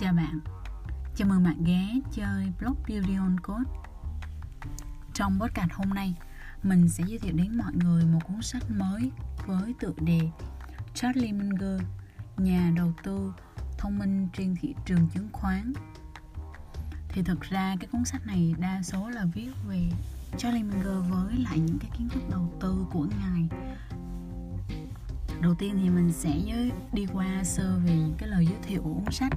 Chào bạn, chào mừng bạn ghé chơi blog Beauty on Code. Trong podcast hôm nay, mình sẽ giới thiệu đến mọi người một cuốn sách mới với tựa đề Charlie Munger, nhà đầu tư thông minh trên thị trường chứng khoán. Thì thực ra cái cuốn sách này đa số là viết về Charlie Munger với lại những cái kiến thức đầu tư của ngài. Đầu tiên thì mình sẽ giới đi qua sơ về cái lời giới thiệu của cuốn sách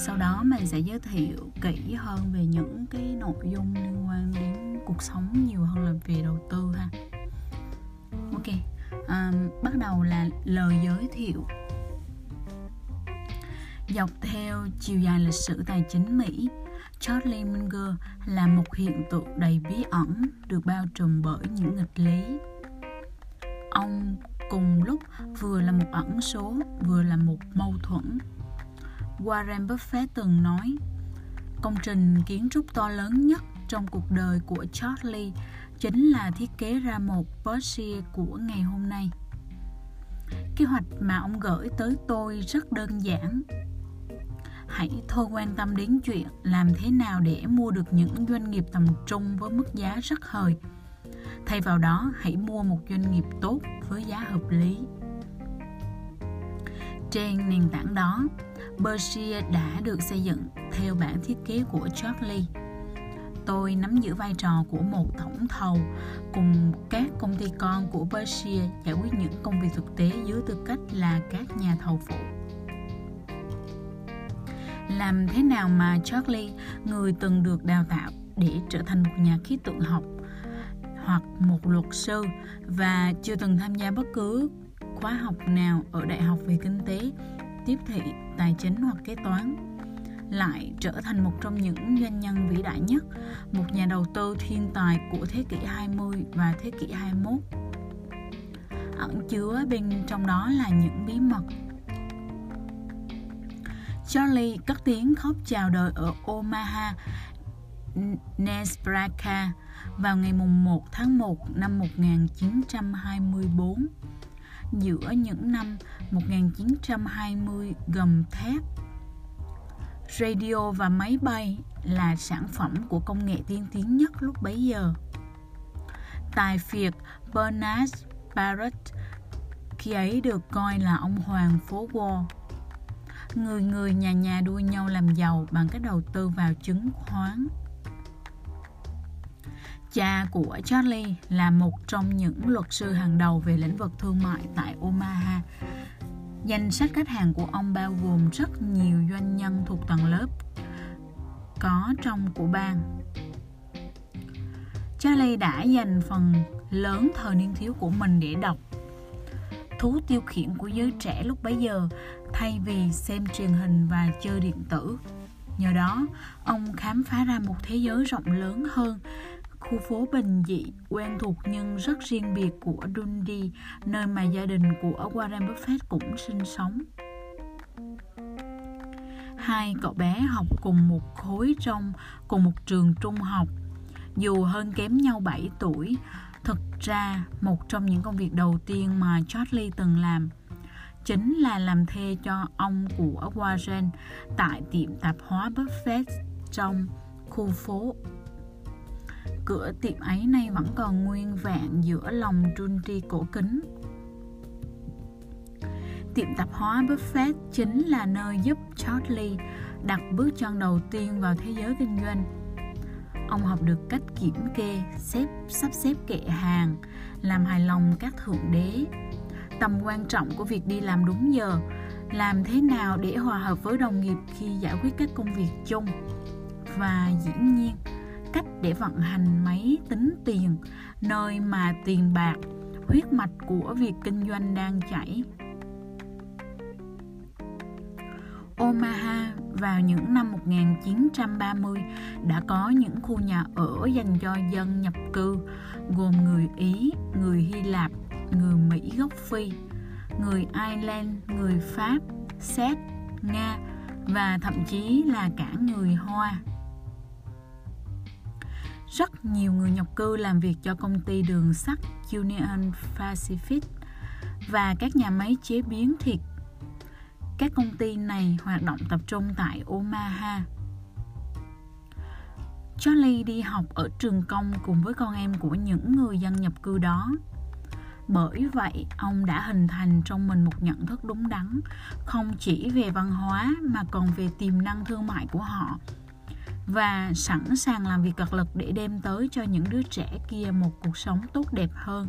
sau đó mình sẽ giới thiệu kỹ hơn về những cái nội dung liên quan đến cuộc sống nhiều hơn là về đầu tư ha. Ok à, bắt đầu là lời giới thiệu. Dọc theo chiều dài lịch sử tài chính Mỹ Charlie Munger là một hiện tượng đầy bí ẩn được bao trùm bởi những nghịch lý. Ông cùng lúc vừa là một ẩn số vừa là một mâu thuẫn warren buffett từng nói, công trình kiến trúc to lớn nhất trong cuộc đời của charlie chính là thiết kế ra một Porsche của ngày hôm nay. Kế hoạch mà ông gửi tới tôi rất đơn giản. Hãy thôi quan tâm đến chuyện làm thế nào để mua được những doanh nghiệp tầm trung với mức giá rất hời. Thay vào đó, hãy mua một doanh nghiệp tốt với giá hợp lý. Trên nền tảng đó Berkshire đã được xây dựng theo bản thiết kế của Charlie tôi nắm giữ vai trò của một tổng thầu cùng các công ty con của Berkshire giải quyết những công việc thực tế dưới tư cách là các nhà thầu phụ. Làm thế nào mà Charlie, người từng được đào tạo để trở thành một nhà khí tượng học hoặc một luật sư và chưa từng tham gia bất cứ khóa học nào ở đại học về kinh tế, tiếp thị, tài chính hoặc kế toán lại trở thành một trong những doanh nhân vĩ đại nhất, một nhà đầu tư thiên tài của thế kỷ 20 và thế kỷ 21. Ẩn chứa bên trong đó là những bí mật. Charlie cất tiếng khóc chào đời ở Omaha, Nebraska vào ngày 1 tháng 1 năm 1924 giữa những năm 1920 gầm thép. Radio và máy bay là sản phẩm của công nghệ tiên tiến nhất lúc bấy giờ. Tài phiệt Bernard Barrett, khi ấy được coi là ông hoàng phố Wall. Người người nhà nhà đua nhau làm giàu bằng cách đầu tư vào chứng khoán Cha của Charlie là một trong những luật sư hàng đầu về lĩnh vực thương mại tại Omaha. Danh sách khách hàng của ông bao gồm rất nhiều doanh nhân thuộc tầng lớp có trong của bang. Charlie đã dành phần lớn thời niên thiếu của mình để đọc thú tiêu khiển của giới trẻ lúc bấy giờ thay vì xem truyền hình và chơi điện tử. Nhờ đó, ông khám phá ra một thế giới rộng lớn hơn khu phố bình dị, quen thuộc nhưng rất riêng biệt của Dundee, nơi mà gia đình của Warren Buffett cũng sinh sống. Hai cậu bé học cùng một khối trong cùng một trường trung học. Dù hơn kém nhau 7 tuổi, thực ra một trong những công việc đầu tiên mà Charlie từng làm chính là làm thê cho ông của Warren tại tiệm tạp hóa Buffett trong khu phố cửa tiệm ấy nay vẫn còn nguyên vẹn giữa lòng Dundee cổ kính. Tiệm tạp hóa Buffett chính là nơi giúp Charlie đặt bước chân đầu tiên vào thế giới kinh doanh. Ông học được cách kiểm kê, xếp, sắp xếp kệ hàng, làm hài lòng các thượng đế. Tầm quan trọng của việc đi làm đúng giờ, làm thế nào để hòa hợp với đồng nghiệp khi giải quyết các công việc chung. Và dĩ nhiên, cách để vận hành máy tính tiền nơi mà tiền bạc huyết mạch của việc kinh doanh đang chảy Omaha vào những năm 1930 đã có những khu nhà ở dành cho dân nhập cư gồm người Ý, người Hy Lạp, người Mỹ gốc Phi, người Ireland, người Pháp, Séc, Nga và thậm chí là cả người Hoa. Rất nhiều người nhập cư làm việc cho công ty đường sắt Union Pacific và các nhà máy chế biến thịt. các công ty này hoạt động tập trung tại Omaha. Charlie đi học ở trường công cùng với con em của những người dân nhập cư đó. Bởi vậy, ông đã hình thành trong mình một nhận thức đúng đắn, không chỉ về văn hóa mà còn về tiềm năng thương mại của họ và sẵn sàng làm việc cật lực để đem tới cho những đứa trẻ kia một cuộc sống tốt đẹp hơn.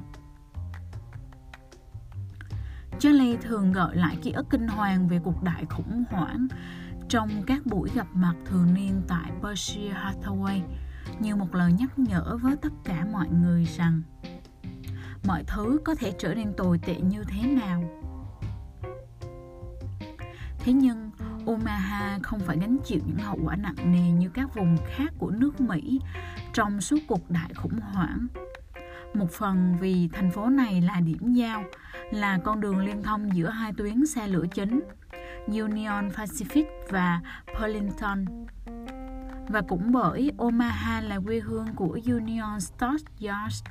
Charlie thường gợi lại ký ức kinh hoàng về cuộc đại khủng hoảng trong các buổi gặp mặt thường niên tại Berkshire Hathaway như một lời nhắc nhở với tất cả mọi người rằng mọi thứ có thể trở nên tồi tệ như thế nào. Thế nhưng, Omaha không phải gánh chịu những hậu quả nặng nề như các vùng khác của nước Mỹ trong suốt cuộc đại khủng hoảng. Một phần vì thành phố này là điểm giao, là con đường liên thông giữa hai tuyến xe lửa chính Union Pacific và Burlington. Và cũng bởi Omaha là quê hương của Union Stock Yards,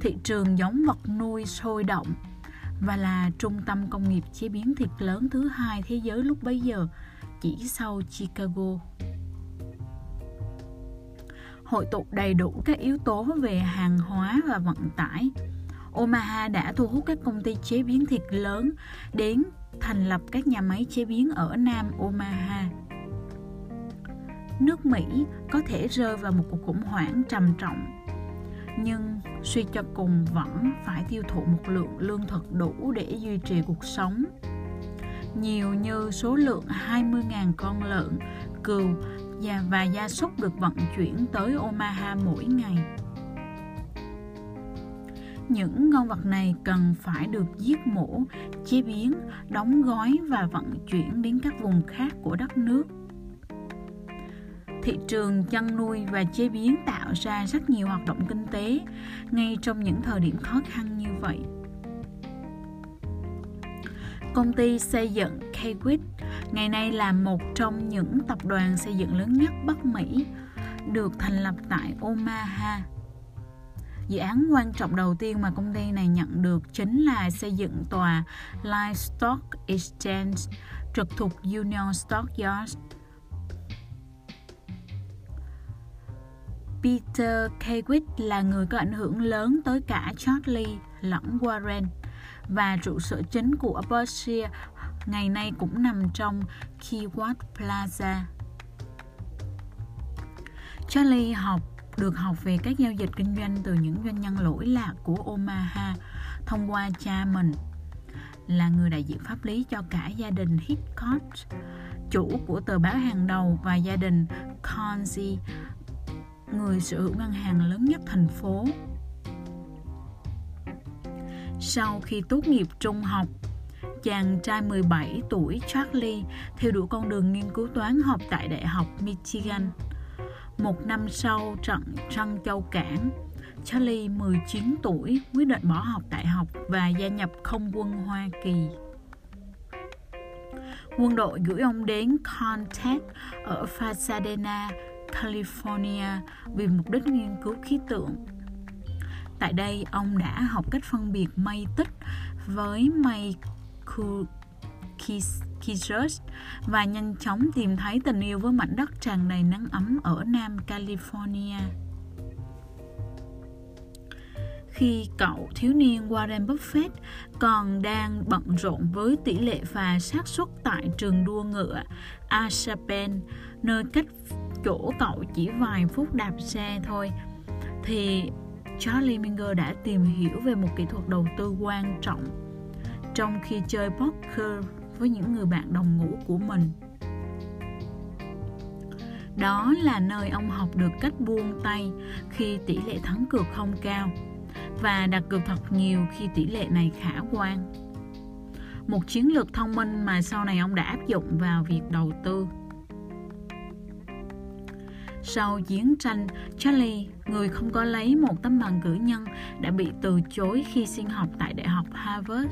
thị trường giống vật nuôi sôi động và là trung tâm công nghiệp chế biến thịt lớn thứ hai thế giới lúc bấy giờ, chỉ sau Chicago. Hội tụ đầy đủ các yếu tố về hàng hóa và vận tải, Omaha đã thu hút các công ty chế biến thịt lớn đến thành lập các nhà máy chế biến ở Nam Omaha. Nước Mỹ có thể rơi vào một cuộc khủng hoảng trầm trọng, nhưng suy cho cùng vẫn phải tiêu thụ một lượng lương thực đủ để duy trì cuộc sống. Nhiều như số lượng 20.000 con lợn, cừu và gia súc được vận chuyển tới Omaha mỗi ngày những con vật này cần phải được giết mổ, chế biến, đóng gói và vận chuyển đến các vùng khác của đất nước. Thị trường chăn nuôi và chế biến tạo ra rất nhiều hoạt động kinh tế ngay trong những thời điểm khó khăn như vậy. Công ty xây dựng Kwik ngày nay là một trong những tập đoàn xây dựng lớn nhất Bắc Mỹ, được thành lập tại Omaha, Dự án quan trọng đầu tiên mà công ty này nhận được chính là xây dựng tòa Livestock Exchange trực thuộc Union Stock Yards. Peter Kawit là người có ảnh hưởng lớn tới cả Charlie lẫn Warren và trụ sở chính của Berkshire ngày nay cũng nằm trong Keyworth Plaza. Charlie học được học về các giao dịch kinh doanh từ những doanh nhân lỗi lạc của Omaha thông qua cha mình là người đại diện pháp lý cho cả gia đình Hitchcock, chủ của tờ báo hàng đầu và gia đình Conzi, người sở hữu ngân hàng lớn nhất thành phố. Sau khi tốt nghiệp trung học, chàng trai 17 tuổi Charlie theo đuổi con đường nghiên cứu toán học tại Đại học Michigan. Một năm sau trận Trăng Châu Cảng, Charlie 19 tuổi quyết định bỏ học đại học và gia nhập không quân Hoa Kỳ. Quân đội gửi ông đến Contact ở Pasadena, California vì mục đích nghiên cứu khí tượng. Tại đây, ông đã học cách phân biệt mây tích với mây Kiss Kyrgyz và nhanh chóng tìm thấy tình yêu với mảnh đất tràn đầy nắng ấm ở Nam California. Khi cậu thiếu niên Warren Buffett còn đang bận rộn với tỷ lệ và xác suất tại trường đua ngựa Aspen, nơi cách chỗ cậu chỉ vài phút đạp xe thôi, thì Charlie Munger đã tìm hiểu về một kỹ thuật đầu tư quan trọng trong khi chơi poker với những người bạn đồng ngũ của mình. Đó là nơi ông học được cách buông tay khi tỷ lệ thắng cược không cao và đặt cược thật nhiều khi tỷ lệ này khả quan. Một chiến lược thông minh mà sau này ông đã áp dụng vào việc đầu tư sau chiến tranh, Charlie, người không có lấy một tấm bằng cử nhân, đã bị từ chối khi xin học tại Đại học Harvard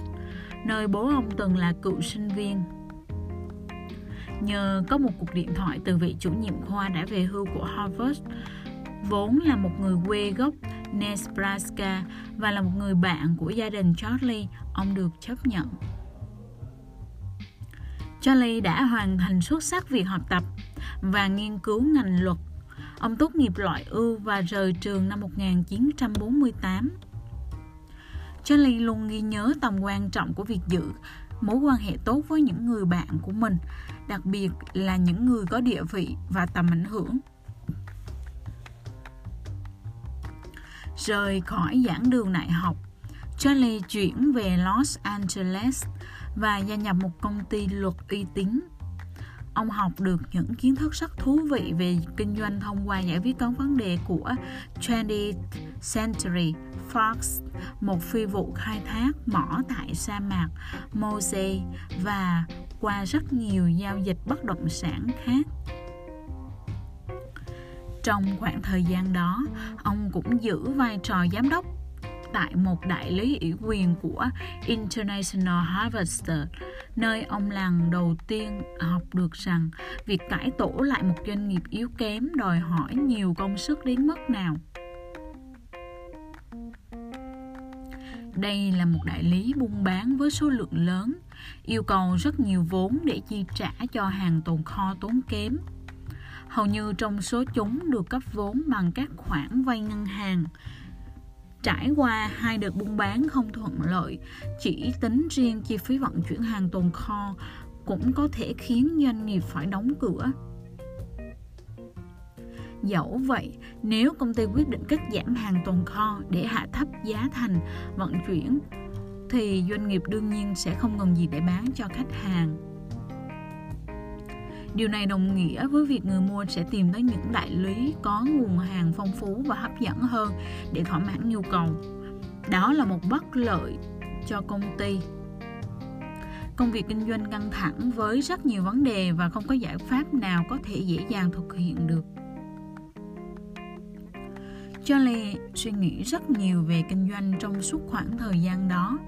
nơi bố ông từng là cựu sinh viên. Nhờ có một cuộc điện thoại từ vị chủ nhiệm khoa đã về hưu của Harvard, vốn là một người quê gốc Nebraska và là một người bạn của gia đình Charlie, ông được chấp nhận. Charlie đã hoàn thành xuất sắc việc học tập và nghiên cứu ngành luật. Ông tốt nghiệp loại ưu và rời trường năm 1948. Charlie luôn ghi nhớ tầm quan trọng của việc giữ mối quan hệ tốt với những người bạn của mình, đặc biệt là những người có địa vị và tầm ảnh hưởng. Rời khỏi giảng đường đại học, Charlie chuyển về Los Angeles và gia nhập một công ty luật uy tín. Ông học được những kiến thức rất thú vị về kinh doanh thông qua giải quyết các vấn đề của 20th Century Fox, một phi vụ khai thác mỏ tại sa mạc Mose và qua rất nhiều giao dịch bất động sản khác. Trong khoảng thời gian đó, ông cũng giữ vai trò giám đốc tại một đại lý ủy quyền của International Harvester, nơi ông lần đầu tiên học được rằng việc cải tổ lại một doanh nghiệp yếu kém đòi hỏi nhiều công sức đến mức nào. Đây là một đại lý buôn bán với số lượng lớn, yêu cầu rất nhiều vốn để chi trả cho hàng tồn kho tốn kém. Hầu như trong số chúng được cấp vốn bằng các khoản vay ngân hàng. Trải qua hai đợt buôn bán không thuận lợi, chỉ tính riêng chi phí vận chuyển hàng tồn kho cũng có thể khiến doanh nghiệp phải đóng cửa. Dẫu vậy, nếu công ty quyết định cắt giảm hàng tồn kho để hạ thấp giá thành vận chuyển, thì doanh nghiệp đương nhiên sẽ không còn gì để bán cho khách hàng. Điều này đồng nghĩa với việc người mua sẽ tìm tới những đại lý có nguồn hàng phong phú và hấp dẫn hơn để thỏa mãn nhu cầu. Đó là một bất lợi cho công ty. Công việc kinh doanh căng thẳng với rất nhiều vấn đề và không có giải pháp nào có thể dễ dàng thực hiện được. Charlie suy nghĩ rất nhiều về kinh doanh trong suốt khoảng thời gian đó.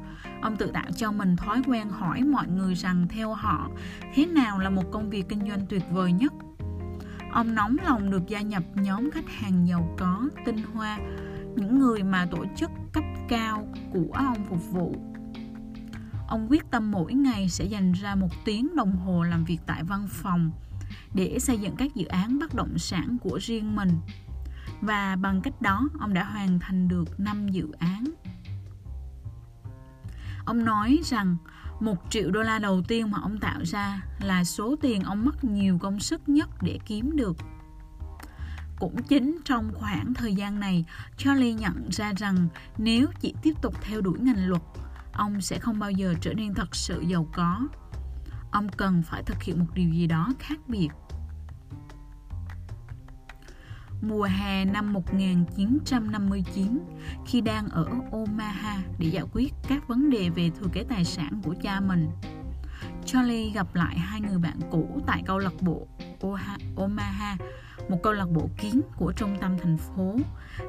Ông tự tạo cho mình thói quen hỏi mọi người rằng theo họ thế nào là một công việc kinh doanh tuyệt vời nhất. Ông nóng lòng được gia nhập nhóm khách hàng giàu có, tinh hoa, những người mà tổ chức cấp cao của ông phục vụ. Ông quyết tâm mỗi ngày sẽ dành ra một tiếng đồng hồ làm việc tại văn phòng để xây dựng các dự án bất động sản của riêng mình và bằng cách đó ông đã hoàn thành được 5 dự án. Ông nói rằng một triệu đô la đầu tiên mà ông tạo ra là số tiền ông mất nhiều công sức nhất để kiếm được. Cũng chính trong khoảng thời gian này, Charlie nhận ra rằng nếu chỉ tiếp tục theo đuổi ngành luật, ông sẽ không bao giờ trở nên thật sự giàu có. Ông cần phải thực hiện một điều gì đó khác biệt mùa hè năm 1959 khi đang ở Omaha để giải quyết các vấn đề về thừa kế tài sản của cha mình. Charlie gặp lại hai người bạn cũ tại câu lạc bộ Omaha, một câu lạc bộ kiến của trung tâm thành phố,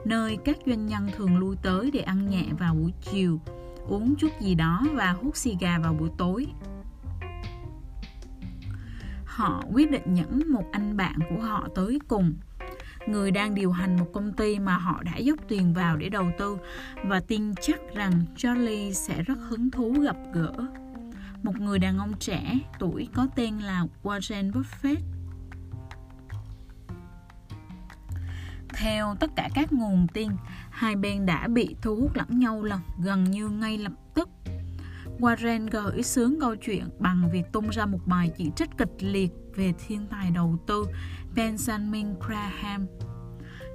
nơi các doanh nhân thường lui tới để ăn nhẹ vào buổi chiều, uống chút gì đó và hút xì gà vào buổi tối. Họ quyết định dẫn một anh bạn của họ tới cùng người đang điều hành một công ty mà họ đã dốc tiền vào để đầu tư và tin chắc rằng Charlie sẽ rất hứng thú gặp gỡ. Một người đàn ông trẻ, tuổi có tên là Warren Buffett. Theo tất cả các nguồn tin, hai bên đã bị thu hút lẫn nhau lần gần như ngay lập tức. Warren gợi sướng câu chuyện bằng việc tung ra một bài chỉ trích kịch liệt về thiên tài đầu tư Benjamin Graham.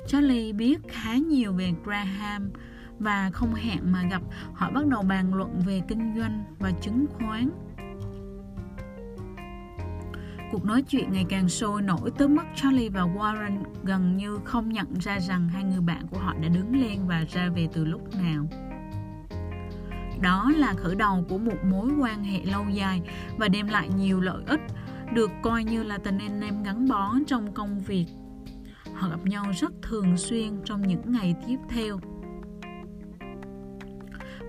Charlie biết khá nhiều về Graham và không hẹn mà gặp, họ bắt đầu bàn luận về kinh doanh và chứng khoán. Cuộc nói chuyện ngày càng sôi nổi tới mức Charlie và Warren gần như không nhận ra rằng hai người bạn của họ đã đứng lên và ra về từ lúc nào. Đó là khởi đầu của một mối quan hệ lâu dài và đem lại nhiều lợi ích được coi như là tình anh em gắn bó trong công việc. Họ gặp nhau rất thường xuyên trong những ngày tiếp theo.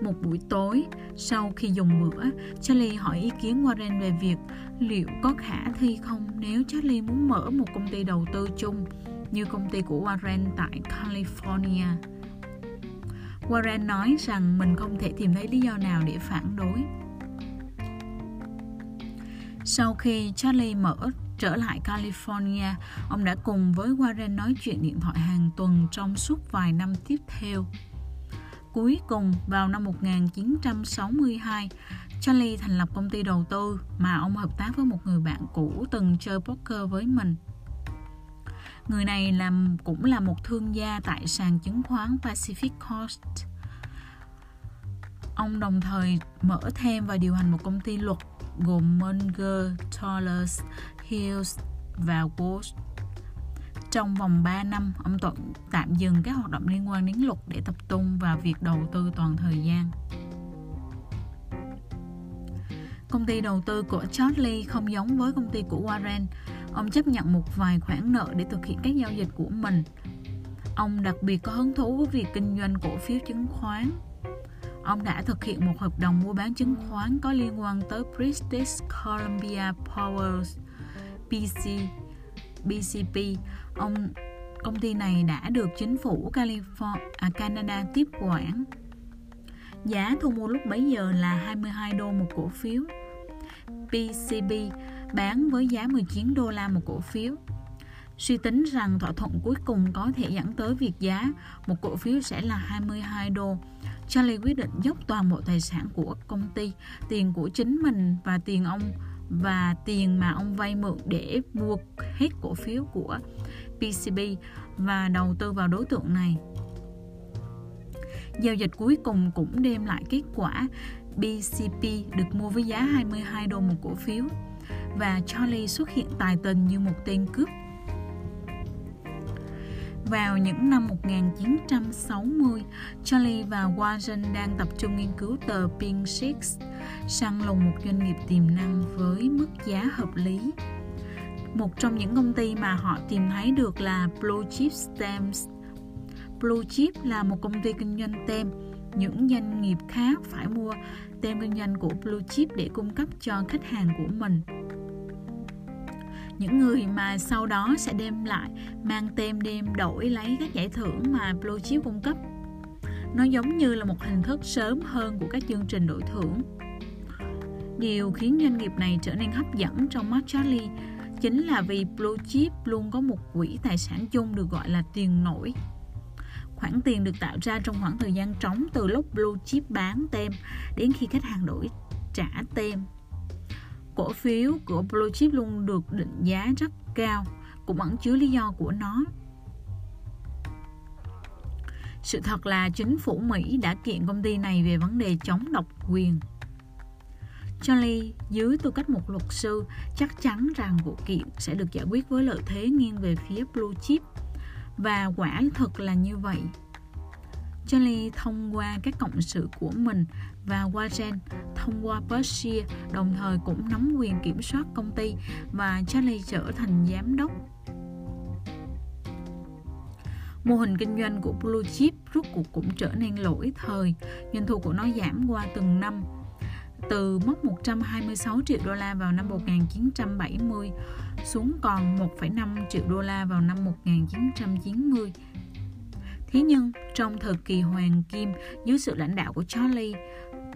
Một buổi tối, sau khi dùng bữa, Charlie hỏi ý kiến Warren về việc liệu có khả thi không nếu Charlie muốn mở một công ty đầu tư chung như công ty của Warren tại California. Warren nói rằng mình không thể tìm thấy lý do nào để phản đối. Sau khi Charlie mở trở lại California, ông đã cùng với Warren nói chuyện điện thoại hàng tuần trong suốt vài năm tiếp theo. Cuối cùng, vào năm 1962, Charlie thành lập công ty đầu tư mà ông hợp tác với một người bạn cũ từng chơi poker với mình. Người này làm cũng là một thương gia tại sàn chứng khoán Pacific Coast. Ông đồng thời mở thêm và điều hành một công ty luật gồm Munger, Tollers, Hills và Walsh. Trong vòng 3 năm, ông Tuận tạm dừng các hoạt động liên quan đến luật để tập trung vào việc đầu tư toàn thời gian. Công ty đầu tư của Charlie không giống với công ty của Warren. Ông chấp nhận một vài khoản nợ để thực hiện các giao dịch của mình. Ông đặc biệt có hứng thú với việc kinh doanh cổ phiếu chứng khoán. Ông đã thực hiện một hợp đồng mua bán chứng khoán có liên quan tới British Columbia Power PC BCP. Ông công ty này đã được chính phủ California, à, Canada tiếp quản. Giá thu mua lúc bấy giờ là 22 đô một cổ phiếu. PCB bán với giá 19 đô la một cổ phiếu. Suy tính rằng thỏa thuận cuối cùng có thể dẫn tới việc giá một cổ phiếu sẽ là 22 đô. Charlie quyết định dốc toàn bộ tài sản của công ty, tiền của chính mình và tiền ông và tiền mà ông vay mượn để mua hết cổ phiếu của PCB và đầu tư vào đối tượng này. Giao dịch cuối cùng cũng đem lại kết quả BCP được mua với giá 22 đô một cổ phiếu và Charlie xuất hiện tài tình như một tên cướp. Vào những năm 1960, Charlie và Warren đang tập trung nghiên cứu tờ Pink Six, săn lùng một doanh nghiệp tiềm năng với mức giá hợp lý. Một trong những công ty mà họ tìm thấy được là Blue Chip Stamps. Blue Chip là một công ty kinh doanh tem. Những doanh nghiệp khác phải mua tem kinh doanh của Blue Chip để cung cấp cho khách hàng của mình những người mà sau đó sẽ đem lại, mang tem đem đổi lấy các giải thưởng mà Blue Chip cung cấp. Nó giống như là một hình thức sớm hơn của các chương trình đổi thưởng. Điều khiến doanh nghiệp này trở nên hấp dẫn trong mắt Charlie chính là vì Blue Chip luôn có một quỹ tài sản chung được gọi là tiền nổi. Khoản tiền được tạo ra trong khoảng thời gian trống từ lúc Blue Chip bán tem đến khi khách hàng đổi trả tem cổ phiếu của Blue Chip luôn được định giá rất cao, cũng ẩn chứa lý do của nó sự thật là chính phủ Mỹ đã kiện công ty này về vấn đề chống độc quyền. Charlie, dưới tư cách một luật sư, chắc chắn rằng vụ kiện sẽ được giải quyết với lợi thế nghiêng về phía Blue Chip, và quả thật là như vậy. Charlie thông qua các cộng sự của mình và Warren thông qua Berkshire đồng thời cũng nắm quyền kiểm soát công ty và Charlie trở thành giám đốc. Mô hình kinh doanh của Blue Chip rốt cuộc cũng trở nên lỗi thời, doanh thu của nó giảm qua từng năm từ mốc 126 triệu đô la vào năm 1970 xuống còn 1,5 triệu đô la vào năm 1990 Thế nhưng, trong thời kỳ hoàng kim, dưới sự lãnh đạo của Charlie,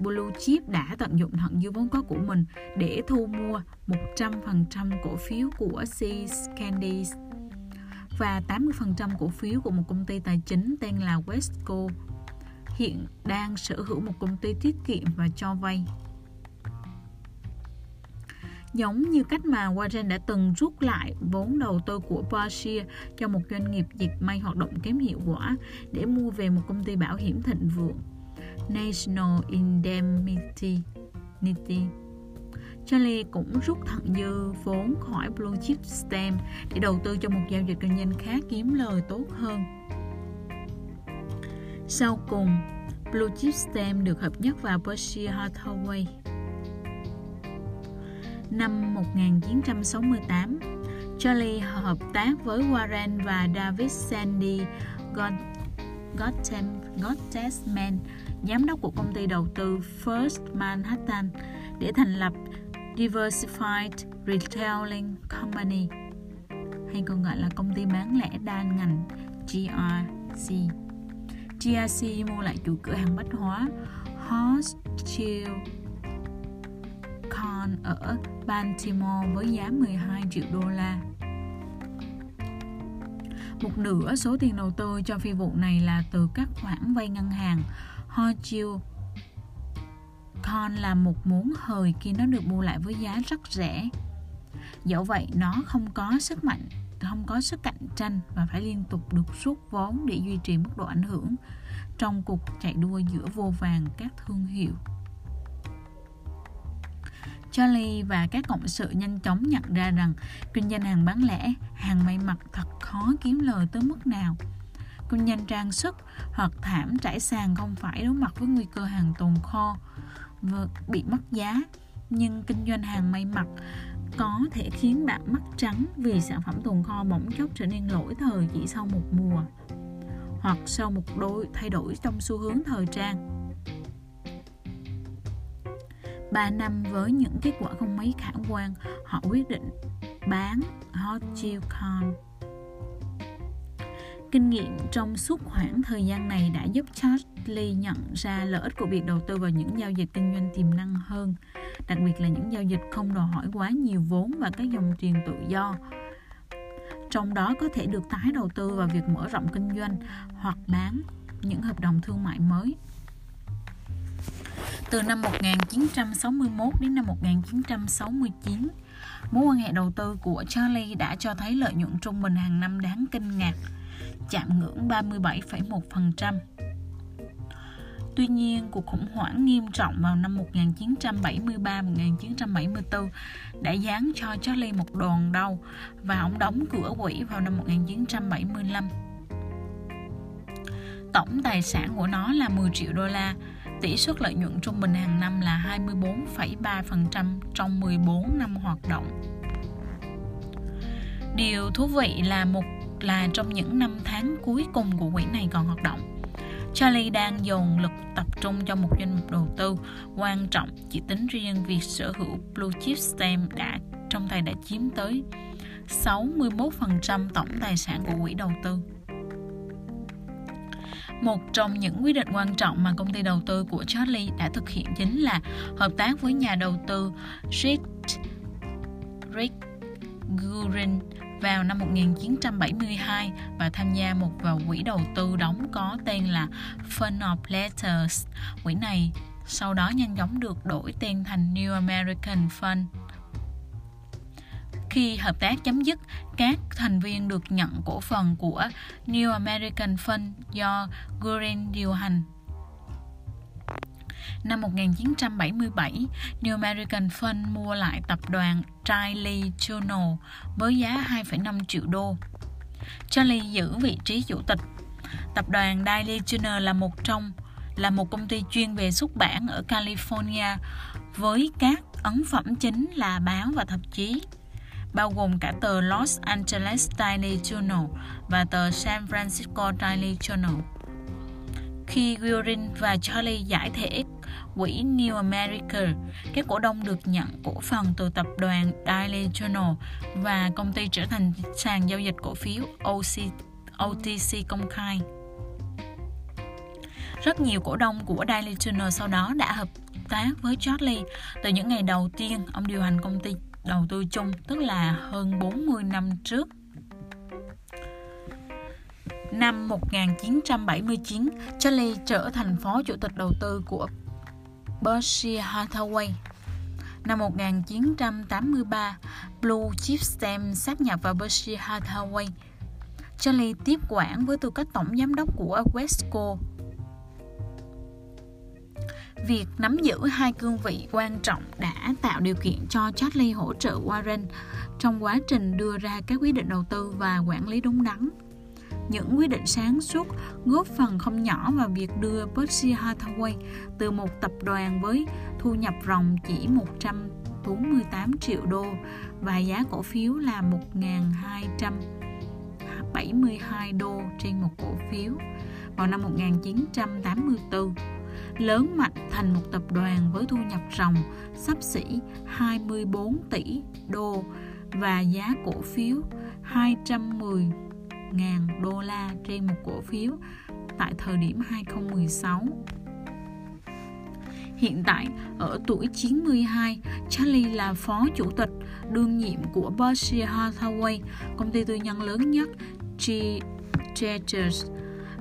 Blue Chip đã tận dụng thận dư vốn có của mình để thu mua 100% cổ phiếu của Seas Candies và 80% cổ phiếu của một công ty tài chính tên là Westco, hiện đang sở hữu một công ty tiết kiệm và cho vay. Giống như cách mà Warren đã từng rút lại vốn đầu tư của Berkshire cho một doanh nghiệp dệt may hoạt động kém hiệu quả để mua về một công ty bảo hiểm thịnh vượng. National Indemnity Charlie cũng rút thẳng dư vốn khỏi Blue Chip Stem để đầu tư cho một giao dịch kinh doanh khác kiếm lời tốt hơn. Sau cùng, Blue Chip Stem được hợp nhất vào Berkshire Hathaway năm 1968, Charlie hợp tác với Warren và David Sandy Gottesman, giám đốc của công ty đầu tư First Manhattan để thành lập Diversified Retailing Company, hay còn gọi là công ty bán lẻ đa ngành GRC. GRC mua lại chủ cửa hàng bách hóa Horseshoe Con ở Baltimore với giá 12 triệu đô la. Một nửa số tiền đầu tư cho phi vụ này là từ các khoản vay ngân hàng Hochul Con là một món hời khi nó được mua lại với giá rất rẻ. Dẫu vậy, nó không có sức mạnh, không có sức cạnh tranh và phải liên tục được rút vốn để duy trì mức độ ảnh hưởng trong cuộc chạy đua giữa vô vàng các thương hiệu. Charlie và các cộng sự nhanh chóng nhận ra rằng kinh doanh hàng bán lẻ, hàng may mặc thật khó kiếm lời tới mức nào. Kinh doanh trang sức hoặc thảm trải sàn không phải đối mặt với nguy cơ hàng tồn kho và bị mất giá, nhưng kinh doanh hàng may mặc có thể khiến bạn mất trắng vì sản phẩm tồn kho bỗng chốc trở nên lỗi thời chỉ sau một mùa hoặc sau một đôi thay đổi trong xu hướng thời trang. 3 năm với những kết quả không mấy khả quan, họ quyết định bán Hot Chill Con. Kinh nghiệm trong suốt khoảng thời gian này đã giúp Charlie nhận ra lợi ích của việc đầu tư vào những giao dịch kinh doanh tiềm năng hơn, đặc biệt là những giao dịch không đòi hỏi quá nhiều vốn và các dòng tiền tự do. Trong đó có thể được tái đầu tư vào việc mở rộng kinh doanh hoặc bán những hợp đồng thương mại mới. Từ năm 1961 đến năm 1969, mối quan hệ đầu tư của Charlie đã cho thấy lợi nhuận trung bình hàng năm đáng kinh ngạc, chạm ngưỡng 37,1%. Tuy nhiên, cuộc khủng hoảng nghiêm trọng vào năm 1973-1974 đã dán cho Charlie một đòn đau và ông đóng cửa quỹ vào năm 1975. Tổng tài sản của nó là 10 triệu đô la, tỷ suất lợi nhuận trung bình hàng năm là 24,3% trong 14 năm hoạt động. Điều thú vị là một là trong những năm tháng cuối cùng của quỹ này còn hoạt động, Charlie đang dồn lực tập trung cho một danh mục đầu tư quan trọng chỉ tính riêng việc sở hữu Blue Chip Stem đã trong tay đã chiếm tới 61% tổng tài sản của quỹ đầu tư. Một trong những quyết định quan trọng mà công ty đầu tư của Charlie đã thực hiện chính là hợp tác với nhà đầu tư Rick, Rick Gurin vào năm 1972 và tham gia một vào quỹ đầu tư đóng có tên là Fund of Letters. Quỹ này sau đó nhanh chóng được đổi tên thành New American Fund. Khi hợp tác chấm dứt, các thành viên được nhận cổ phần của New American Fund do Gurin điều hành. Năm 1977, New American Fund mua lại tập đoàn Charlie Journal với giá 2,5 triệu đô. Charlie giữ vị trí chủ tịch. Tập đoàn Daily Journal là một trong là một công ty chuyên về xuất bản ở California với các ấn phẩm chính là báo và tạp chí bao gồm cả tờ Los Angeles Daily Journal và tờ San Francisco Daily Journal. Khi Guerin và Charlie giải thể quỹ New America, các cổ đông được nhận cổ phần từ tập đoàn Daily Journal và công ty trở thành sàn giao dịch cổ phiếu OC, OTC công khai. Rất nhiều cổ đông của Daily Journal sau đó đã hợp tác với Charlie từ những ngày đầu tiên ông điều hành công ty đầu tư chung, tức là hơn 40 năm trước. Năm 1979, Charlie trở thành phó chủ tịch đầu tư của Berkshire Hathaway. Năm 1983, Blue Chip Stem sát nhập vào Berkshire Hathaway. Charlie tiếp quản với tư cách tổng giám đốc của Westco. Việc nắm giữ hai cương vị quan trọng đã tạo điều kiện cho Charlie hỗ trợ Warren trong quá trình đưa ra các quyết định đầu tư và quản lý đúng đắn những quyết định sáng suốt, góp phần không nhỏ vào việc đưa Berkshire Hathaway từ một tập đoàn với thu nhập ròng chỉ 148 triệu đô và giá cổ phiếu là 1.272 đô trên một cổ phiếu vào năm 1984 lớn mạnh thành một tập đoàn với thu nhập ròng sắp xỉ 24 tỷ đô và giá cổ phiếu 210 000 đô la trên một cổ phiếu tại thời điểm 2016. Hiện tại, ở tuổi 92, Charlie là phó chủ tịch đương nhiệm của Berkshire Hathaway, công ty tư nhân lớn nhất G.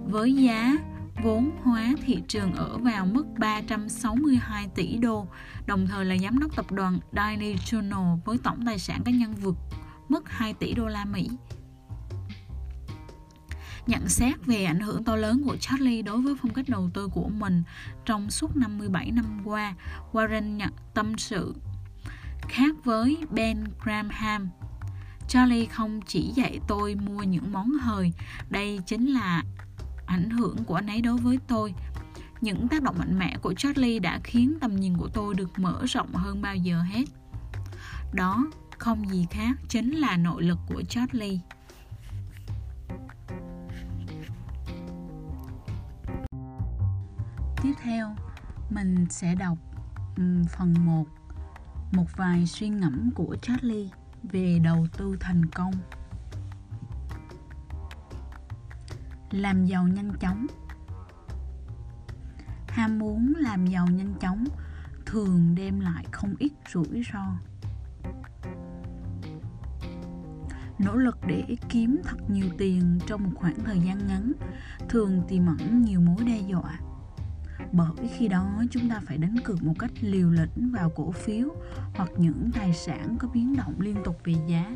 Với giá vốn hóa thị trường ở vào mức 362 tỷ đô, đồng thời là giám đốc tập đoàn Daily Journal với tổng tài sản cá nhân vượt mức 2 tỷ đô la Mỹ. Nhận xét về ảnh hưởng to lớn của Charlie đối với phong cách đầu tư của mình trong suốt 57 năm qua, Warren nhận tâm sự. Khác với Ben Graham, Charlie không chỉ dạy tôi mua những món hời, đây chính là ảnh hưởng của anh ấy đối với tôi. Những tác động mạnh mẽ của Charlie đã khiến tầm nhìn của tôi được mở rộng hơn bao giờ hết. Đó không gì khác chính là nội lực của Charlie. Tiếp theo, mình sẽ đọc phần 1 một vài suy ngẫm của Charlie về đầu tư thành công. Làm giàu nhanh chóng Ham muốn làm giàu nhanh chóng thường đem lại không ít rủi ro. Nỗ lực để kiếm thật nhiều tiền trong một khoảng thời gian ngắn thường tiềm ẩn nhiều mối đe dọa bởi khi đó chúng ta phải đánh cược một cách liều lĩnh vào cổ phiếu hoặc những tài sản có biến động liên tục về giá.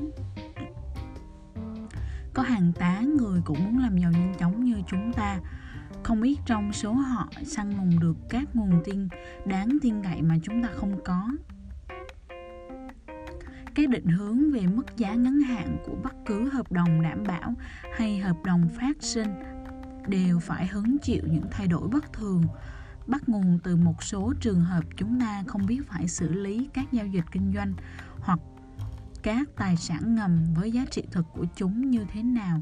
Có hàng tá người cũng muốn làm giàu nhanh chóng như chúng ta. Không ít trong số họ săn lùng được các nguồn tin đáng tin cậy mà chúng ta không có. Các định hướng về mức giá ngắn hạn của bất cứ hợp đồng đảm bảo hay hợp đồng phát sinh đều phải hứng chịu những thay đổi bất thường. Bắt nguồn từ một số trường hợp chúng ta không biết phải xử lý các giao dịch kinh doanh hoặc các tài sản ngầm với giá trị thực của chúng như thế nào.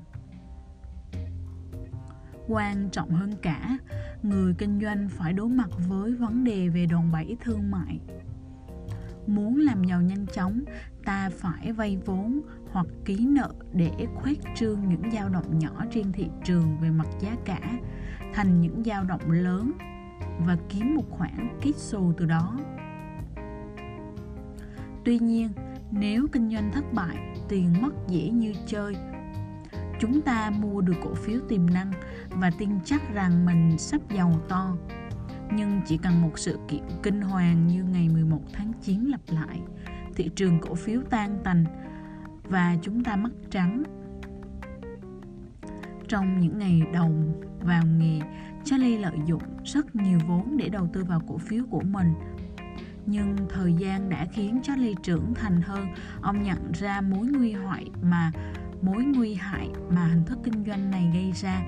Quan trọng hơn cả, người kinh doanh phải đối mặt với vấn đề về đòn bẩy thương mại. Muốn làm giàu nhanh chóng, ta phải vay vốn hoặc ký nợ để khuếch trương những dao động nhỏ trên thị trường về mặt giá cả, thành những dao động lớn và kiếm một khoản kích xù từ đó. Tuy nhiên, nếu kinh doanh thất bại, tiền mất dễ như chơi. Chúng ta mua được cổ phiếu tiềm năng và tin chắc rằng mình sắp giàu to. Nhưng chỉ cần một sự kiện kinh hoàng như ngày 11 tháng 9 lặp lại, thị trường cổ phiếu tan tành và chúng ta mắt trắng. Trong những ngày đầu vào nghề, Charlie lợi dụng rất nhiều vốn để đầu tư vào cổ phiếu của mình. Nhưng thời gian đã khiến Charlie trưởng thành hơn. Ông nhận ra mối nguy hại mà, mối nguy hại mà hình thức kinh doanh này gây ra.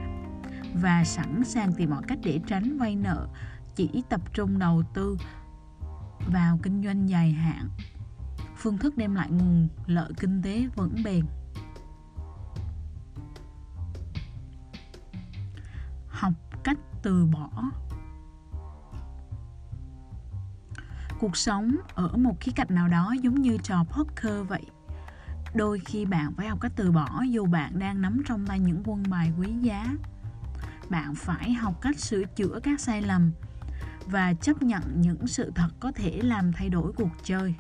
Và sẵn sàng tìm mọi cách để tránh vay nợ, chỉ tập trung đầu tư vào kinh doanh dài hạn phương thức đem lại nguồn lợi kinh tế vững bền. Học cách từ bỏ. Cuộc sống ở một khía cạnh nào đó giống như trò poker vậy. Đôi khi bạn phải học cách từ bỏ dù bạn đang nắm trong tay những quân bài quý giá. Bạn phải học cách sửa chữa các sai lầm và chấp nhận những sự thật có thể làm thay đổi cuộc chơi.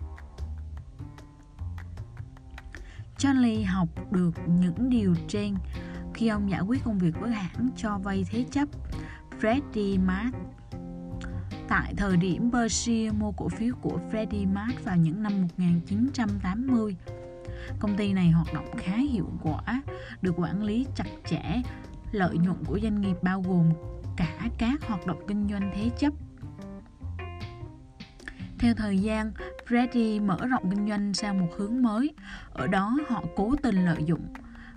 Charlie học được những điều trên khi ông giải quyết công việc với hãng cho vay thế chấp Freddie Mac. Tại thời điểm Berkshire mua cổ phiếu của Freddie Mac vào những năm 1980, công ty này hoạt động khá hiệu quả, được quản lý chặt chẽ, lợi nhuận của doanh nghiệp bao gồm cả các hoạt động kinh doanh thế chấp. Theo thời gian, Freddie mở rộng kinh doanh sang một hướng mới. Ở đó họ cố tình lợi dụng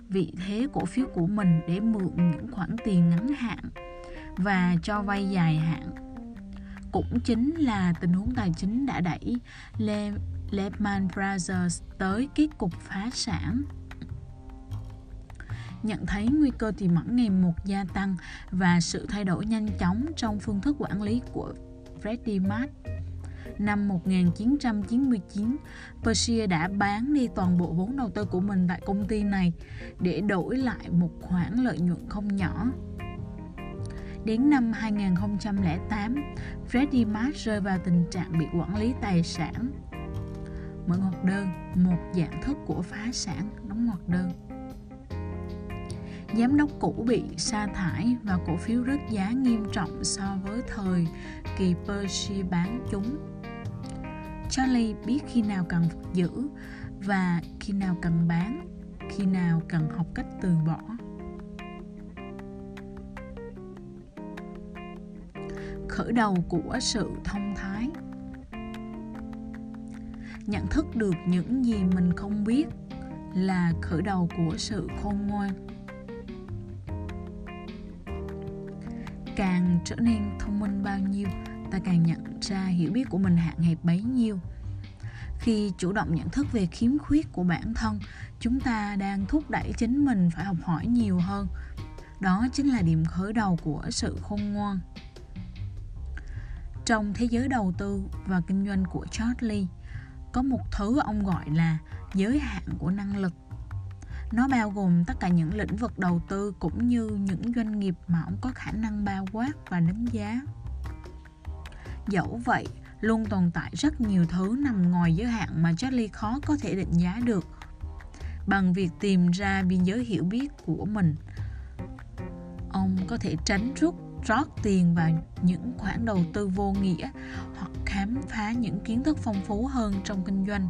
vị thế cổ phiếu của mình để mượn những khoản tiền ngắn hạn và cho vay dài hạn. Cũng chính là tình huống tài chính đã đẩy Le, Lehman Brothers tới kết cục phá sản. Nhận thấy nguy cơ tiềm ẩn ngày một gia tăng và sự thay đổi nhanh chóng trong phương thức quản lý của Freddie Mac năm 1999, Persia đã bán đi toàn bộ vốn đầu tư của mình tại công ty này để đổi lại một khoản lợi nhuận không nhỏ. Đến năm 2008, Freddie Mac rơi vào tình trạng bị quản lý tài sản. Mở ngoặc đơn, một dạng thức của phá sản, đóng ngoặc đơn. Giám đốc cũ bị sa thải và cổ phiếu rớt giá nghiêm trọng so với thời kỳ Percy bán chúng. Charlie biết khi nào cần giữ và khi nào cần bán, khi nào cần học cách từ bỏ. khởi đầu của sự thông thái nhận thức được những gì mình không biết là khởi đầu của sự khôn ngoan càng trở nên thông minh bao nhiêu ta càng nhận ra hiểu biết của mình hạn hẹp bấy nhiêu khi chủ động nhận thức về khiếm khuyết của bản thân chúng ta đang thúc đẩy chính mình phải học hỏi nhiều hơn đó chính là điểm khởi đầu của sự khôn ngoan trong thế giới đầu tư và kinh doanh của Charlie, có một thứ ông gọi là giới hạn của năng lực. Nó bao gồm tất cả những lĩnh vực đầu tư cũng như những doanh nghiệp mà ông có khả năng bao quát và đánh giá. Dẫu vậy, luôn tồn tại rất nhiều thứ nằm ngoài giới hạn mà Charlie khó có thể định giá được. Bằng việc tìm ra biên giới hiểu biết của mình, ông có thể tránh rút rót tiền vào những khoản đầu tư vô nghĩa hoặc khám phá những kiến thức phong phú hơn trong kinh doanh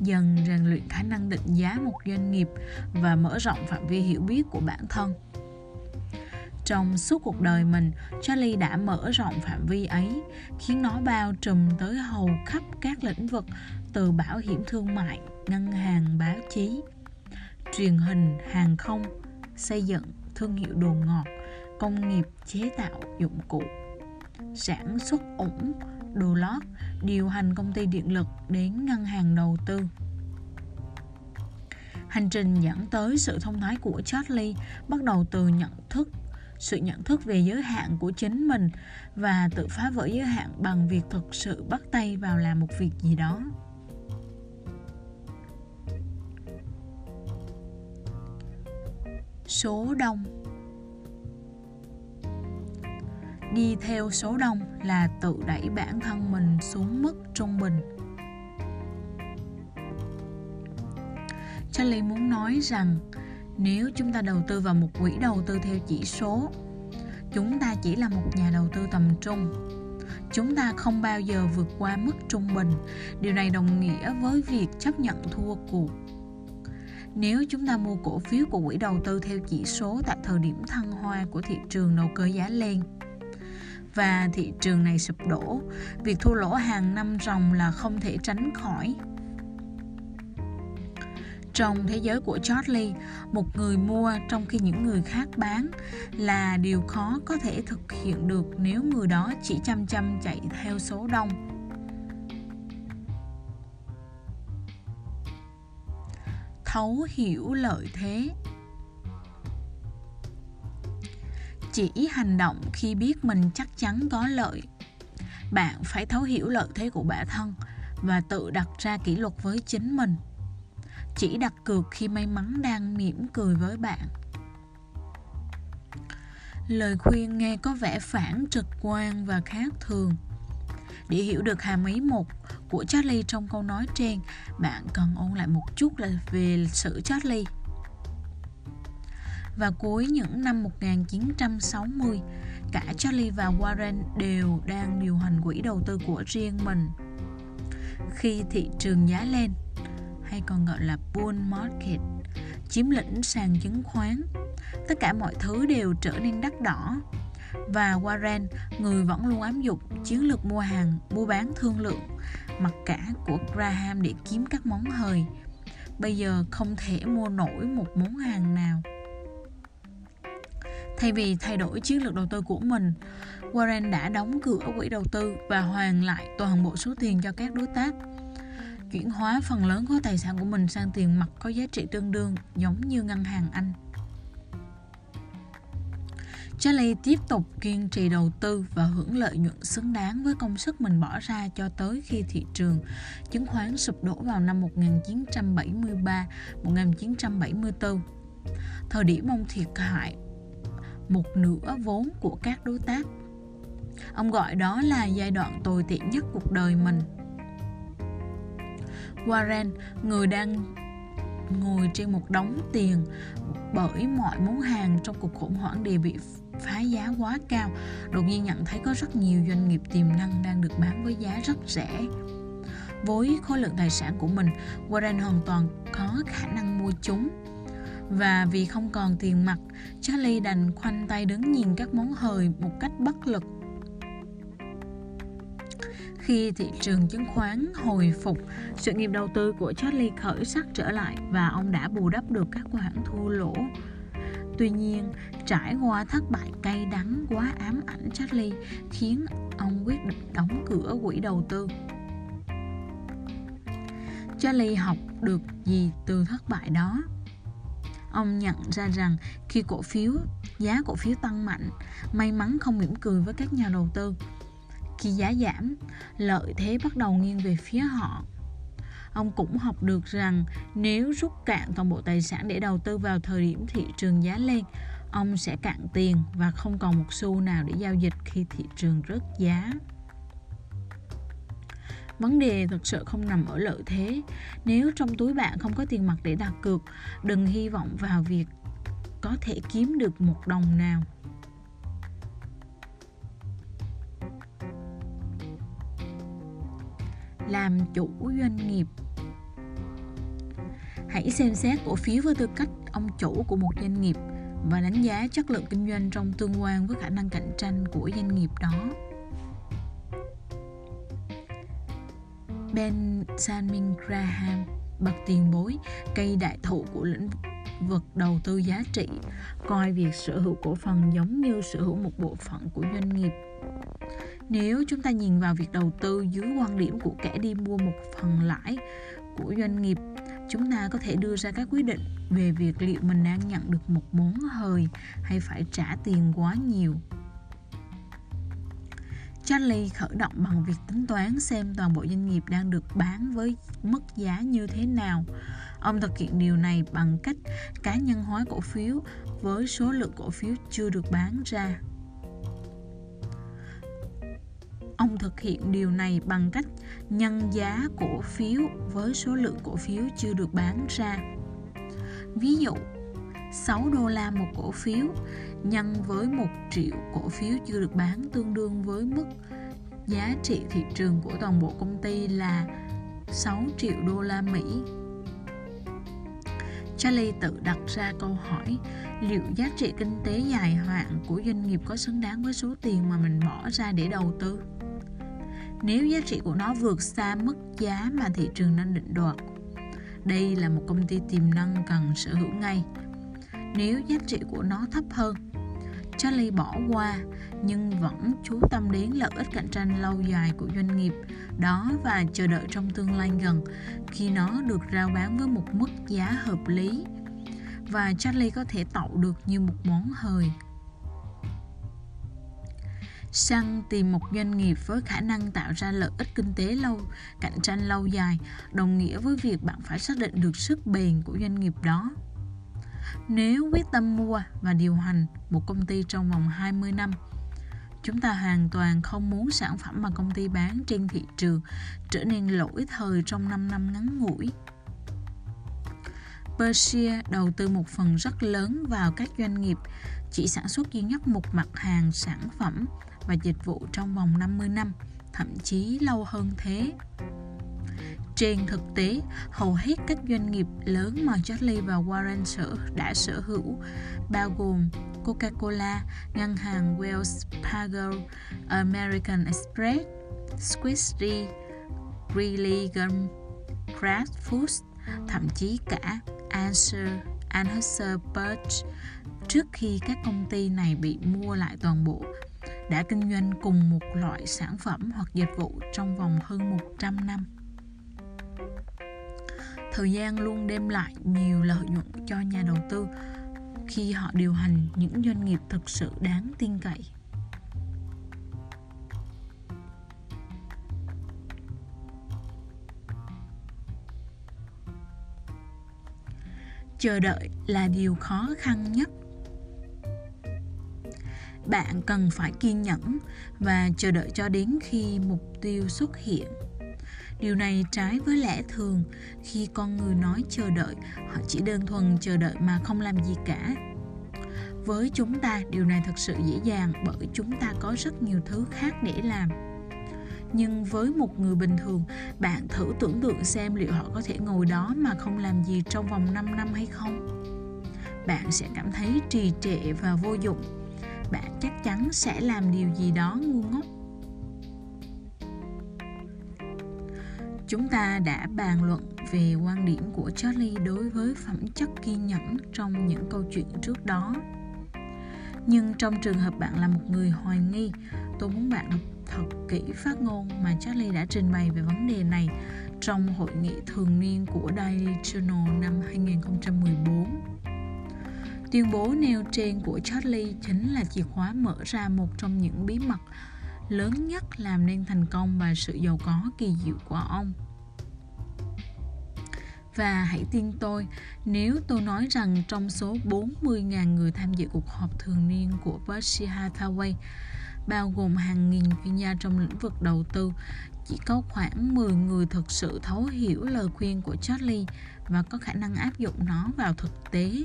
dần rèn luyện khả năng định giá một doanh nghiệp và mở rộng phạm vi hiểu biết của bản thân trong suốt cuộc đời mình, charlie đã mở rộng phạm vi ấy, khiến nó bao trùm tới hầu khắp các lĩnh vực, từ bảo hiểm thương mại, ngân hàng, báo chí, truyền hình, hàng không, xây dựng thương hiệu đồ ngọt, công nghiệp, chế tạo dụng cụ, sản xuất ủng đồ lót, điều hành công ty điện lực đến ngân hàng đầu tư. Hành trình dẫn tới sự thông thái của Charlie bắt đầu từ nhận thức sự nhận thức về giới hạn của chính mình và tự phá vỡ giới hạn bằng việc thực sự bắt tay vào làm một việc gì đó. Số đông. Đi theo số đông là tự đẩy bản thân mình xuống mức trung bình. Charlie muốn nói rằng nếu chúng ta đầu tư vào một quỹ đầu tư theo chỉ số chúng ta chỉ là một nhà đầu tư tầm trung. Chúng ta không bao giờ vượt qua mức trung bình. Điều này đồng nghĩa với việc chấp nhận thua cuộc. Nếu chúng ta mua cổ phiếu của quỹ đầu tư theo chỉ số tại thời điểm thăng hoa của thị trường đầu cơ giá lên và thị trường này sụp đổ, việc thua lỗ hàng năm ròng là không thể tránh khỏi. Trong thế giới của Charlie, một người mua trong khi những người khác bán là điều khó có thể thực hiện được nếu người đó chỉ chăm chăm chạy theo số đông. Thấu hiểu lợi thế. Chỉ hành động khi biết mình chắc chắn có lợi. Bạn phải thấu hiểu lợi thế của bản thân và tự đặt ra kỷ luật với chính mình chỉ đặt cược khi may mắn đang mỉm cười với bạn. Lời khuyên nghe có vẻ phản trực quan và khác thường. Để hiểu được hàm ý một của Charlie trong câu nói trên, bạn cần ôn lại một chút là về sự Charlie. Và cuối những năm 1960, cả Charlie và Warren đều đang điều hành quỹ đầu tư của riêng mình. Khi thị trường giá lên, hay còn gọi là bull market, chiếm lĩnh sàn chứng khoán, tất cả mọi thứ đều trở nên đắt đỏ. Và Warren, người vẫn luôn ám dục chiến lược mua hàng, mua bán thương lượng, mặc cả của Graham để kiếm các món hời. Bây giờ không thể mua nổi một món hàng nào Thay vì thay đổi chiến lược đầu tư của mình, Warren đã đóng cửa quỹ đầu tư và hoàn lại toàn bộ số tiền cho các đối tác. Chuyển hóa phần lớn khối tài sản của mình sang tiền mặt có giá trị tương đương, giống như ngân hàng Anh. Charlie tiếp tục kiên trì đầu tư và hưởng lợi nhuận xứng đáng với công sức mình bỏ ra cho tới khi thị trường chứng khoán sụp đổ vào năm 1973-1974. Thời điểm ông thiệt hại một nửa vốn của các đối tác. Ông gọi đó là giai đoạn tồi tệ nhất cuộc đời mình. Warren, người đang ngồi trên một đống tiền bởi mọi món hàng trong cuộc khủng hoảng đều bị phá giá quá cao. Đột nhiên nhận thấy có rất nhiều doanh nghiệp tiềm năng đang được bán với giá rất rẻ. Với khối lượng tài sản của mình Warren hoàn toàn có khả năng mua chúng. Và vì không còn tiền mặt Charlie đành khoanh tay đứng nhìn các món hời một cách bất lực khi thị trường chứng khoán hồi phục, sự nghiệp đầu tư của Charlie khởi sắc trở lại và ông đã bù đắp được các khoản thua lỗ. Tuy nhiên, trải qua thất bại cay đắng quá ám ảnh Charlie khiến ông quyết định đóng cửa quỹ đầu tư. Charlie học được gì từ thất bại đó? Ông nhận ra rằng khi cổ phiếu, giá cổ phiếu tăng mạnh, may mắn không mỉm cười với các nhà đầu tư khi giá giảm, lợi thế bắt đầu nghiêng về phía họ. Ông cũng học được rằng nếu rút cạn toàn bộ tài sản để đầu tư vào thời điểm thị trường giá lên, ông sẽ cạn tiền và không còn một xu nào để giao dịch khi thị trường rớt giá. Vấn đề thực sự không nằm ở lợi thế. Nếu trong túi bạn không có tiền mặt để đặt cược, đừng hy vọng vào việc có thể kiếm được một đồng nào. Làm chủ doanh nghiệp. Hãy xem xét cổ phiếu với tư cách ông chủ của một doanh nghiệp và đánh giá chất lượng kinh doanh trong tương quan với khả năng cạnh tranh của doanh nghiệp đó. Benjamin Graham, bậc tiền bối, cây đại thụ của lĩnh vực đầu tư giá trị, coi việc sở hữu cổ phần giống như sở hữu một bộ phận của doanh nghiệp nếu chúng ta nhìn vào việc đầu tư dưới quan điểm của kẻ đi mua một phần lãi của doanh nghiệp, chúng ta có thể đưa ra các quyết định về việc liệu mình đang nhận được một món hời hay phải trả tiền quá nhiều Charlie khởi động bằng việc tính toán xem toàn bộ doanh nghiệp đang được bán với mức giá như thế nào. Ông thực hiện điều này bằng cách cá nhân hóa cổ phiếu với số lượng cổ phiếu chưa được bán ra. Ông thực hiện điều này bằng cách nhân giá cổ phiếu với số lượng cổ phiếu chưa được bán ra. Ví dụ, 6 đô la một cổ phiếu nhân với 1 triệu cổ phiếu chưa được bán tương đương với mức giá trị thị trường của toàn bộ công ty là 6 triệu đô la Mỹ. Charlie tự đặt ra câu hỏi liệu giá trị kinh tế dài hạn của doanh nghiệp có xứng đáng với số tiền mà mình bỏ ra để đầu tư? Nếu giá trị của nó vượt xa mức giá mà thị trường đang định đoạt. Đây là một công ty tiềm năng cần sở hữu ngay. Nếu giá trị của nó thấp hơn, Charlie bỏ qua nhưng vẫn chú tâm đến lợi ích cạnh tranh lâu dài của doanh nghiệp đó và chờ đợi trong tương lai gần khi nó được rao bán với một mức giá hợp lý và Charlie có thể tậu được như một món hời săn tìm một doanh nghiệp với khả năng tạo ra lợi ích kinh tế lâu, cạnh tranh lâu dài, đồng nghĩa với việc bạn phải xác định được sức bền của doanh nghiệp đó. Nếu quyết tâm mua và điều hành một công ty trong vòng 20 năm, chúng ta hoàn toàn không muốn sản phẩm mà công ty bán trên thị trường trở nên lỗi thời trong 5 năm ngắn ngủi. Berkshire đầu tư một phần rất lớn vào các doanh nghiệp, chỉ sản xuất duy nhất một mặt hàng sản phẩm và dịch vụ trong vòng 50 năm, thậm chí lâu hơn thế. Trên thực tế, hầu hết các doanh nghiệp lớn mà Charlie và Warren sở đã sở hữu, bao gồm Coca-Cola, ngân hàng Wells Fargo, American Express, Squishy, Greeley Gum, Kraft Foods, thậm chí cả Anser, Anheuser-Busch trước khi các công ty này bị mua lại toàn bộ đã kinh doanh cùng một loại sản phẩm hoặc dịch vụ trong vòng hơn 100 năm. Thời gian luôn đem lại nhiều lợi nhuận cho nhà đầu tư khi họ điều hành những doanh nghiệp thực sự đáng tin cậy. chờ đợi là điều khó khăn nhất bạn cần phải kiên nhẫn và chờ đợi cho đến khi mục tiêu xuất hiện. Điều này trái với lẽ thường, khi con người nói chờ đợi, họ chỉ đơn thuần chờ đợi mà không làm gì cả. Với chúng ta, điều này thật sự dễ dàng bởi chúng ta có rất nhiều thứ khác để làm. Nhưng với một người bình thường, bạn thử tưởng tượng xem liệu họ có thể ngồi đó mà không làm gì trong vòng 5 năm hay không. Bạn sẽ cảm thấy trì trệ và vô dụng bạn chắc chắn sẽ làm điều gì đó ngu ngốc chúng ta đã bàn luận về quan điểm của charlie đối với phẩm chất kiên nhẫn trong những câu chuyện trước đó nhưng trong trường hợp bạn là một người hoài nghi, tôi muốn bạn đọc thật kỹ phát ngôn mà Charlie đã trình bày về vấn đề này trong hội nghị thường niên của Daily Journal năm 2014. Tuyên bố nêu trên của Charlie chính là chìa khóa mở ra một trong những bí mật lớn nhất làm nên thành công và sự giàu có kỳ diệu của ông. Và hãy tin tôi, nếu tôi nói rằng trong số 40.000 người tham dự cuộc họp thường niên của Berkshire Hathaway, bao gồm hàng nghìn chuyên gia trong lĩnh vực đầu tư, chỉ có khoảng 10 người thực sự thấu hiểu lời khuyên của Charlie và có khả năng áp dụng nó vào thực tế.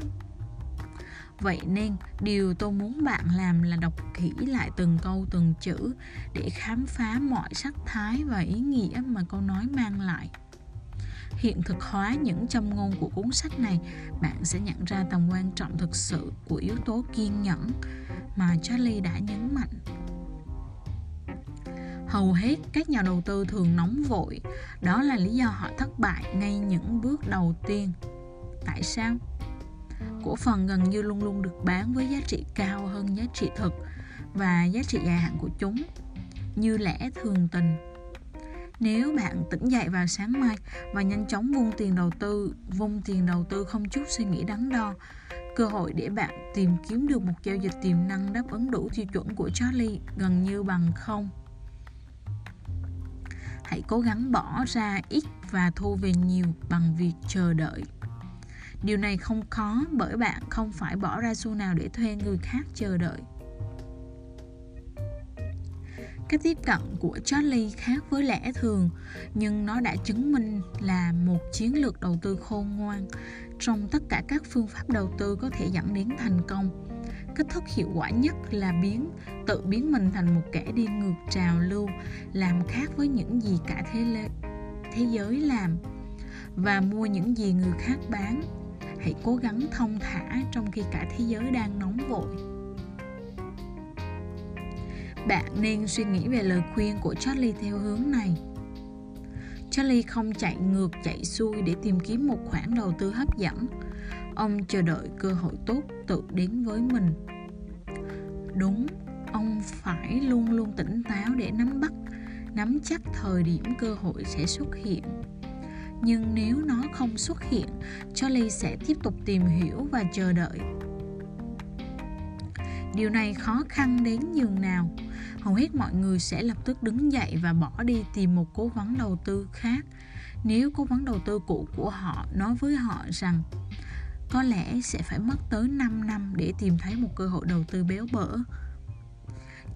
Vậy nên, điều tôi muốn bạn làm là đọc kỹ lại từng câu từng chữ để khám phá mọi sắc thái và ý nghĩa mà câu nói mang lại. Hiện thực hóa những châm ngôn của cuốn sách này bạn sẽ nhận ra tầm quan trọng thực sự của yếu tố kiên nhẫn mà charlie đã nhấn mạnh. Hầu hết các nhà đầu tư thường nóng vội đó là lý do họ thất bại ngay những bước đầu tiên. Tại sao? Cổ phần gần như luôn luôn được bán với giá trị cao hơn giá trị thực và giá trị dài hạn của chúng như lẽ thường tình nếu bạn tỉnh dậy vào sáng mai và nhanh chóng vung tiền đầu tư, vung tiền đầu tư không chút suy nghĩ đắn đo, cơ hội để bạn tìm kiếm được một giao dịch tiềm năng đáp ứng đủ tiêu chuẩn của Charlie gần như bằng không. Hãy cố gắng bỏ ra ít và thu về nhiều bằng việc chờ đợi. Điều này không khó bởi bạn không phải bỏ ra xu nào để thuê người khác chờ đợi. Cách tiếp cận của Charlie khác với lẽ thường, nhưng nó đã chứng minh là một chiến lược đầu tư khôn ngoan trong tất cả các phương pháp đầu tư có thể dẫn đến thành công. Cách thức hiệu quả nhất là biến tự biến mình thành một kẻ đi ngược trào lưu, làm khác với những gì cả thế lệ, thế giới làm và mua những gì người khác bán. Hãy cố gắng thông thả trong khi cả thế giới đang nóng vội bạn nên suy nghĩ về lời khuyên của Charlie theo hướng này. Charlie không chạy ngược chạy xuôi để tìm kiếm một khoản đầu tư hấp dẫn. Ông chờ đợi cơ hội tốt tự đến với mình. Đúng, ông phải luôn luôn tỉnh táo để nắm bắt, nắm chắc thời điểm cơ hội sẽ xuất hiện. Nhưng nếu nó không xuất hiện, Charlie sẽ tiếp tục tìm hiểu và chờ đợi. Điều này khó khăn đến nhường nào hầu hết mọi người sẽ lập tức đứng dậy và bỏ đi tìm một cố vấn đầu tư khác nếu cố vấn đầu tư cũ của họ nói với họ rằng có lẽ sẽ phải mất tới 5 năm để tìm thấy một cơ hội đầu tư béo bở.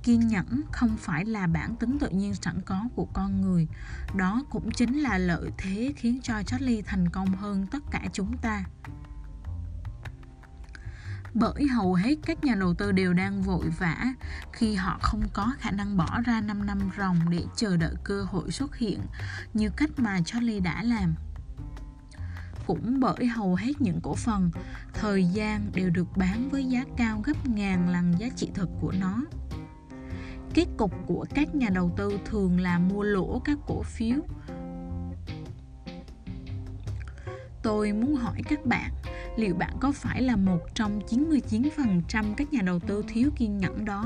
Kiên nhẫn không phải là bản tính tự nhiên sẵn có của con người. Đó cũng chính là lợi thế khiến cho Charlie thành công hơn tất cả chúng ta bởi hầu hết các nhà đầu tư đều đang vội vã khi họ không có khả năng bỏ ra 5 năm ròng để chờ đợi cơ hội xuất hiện như cách mà Charlie đã làm. Cũng bởi hầu hết những cổ phần, thời gian đều được bán với giá cao gấp ngàn lần giá trị thực của nó. Kết cục của các nhà đầu tư thường là mua lỗ các cổ phiếu. Tôi muốn hỏi các bạn, liệu bạn có phải là một trong 99% các nhà đầu tư thiếu kiên nhẫn đó?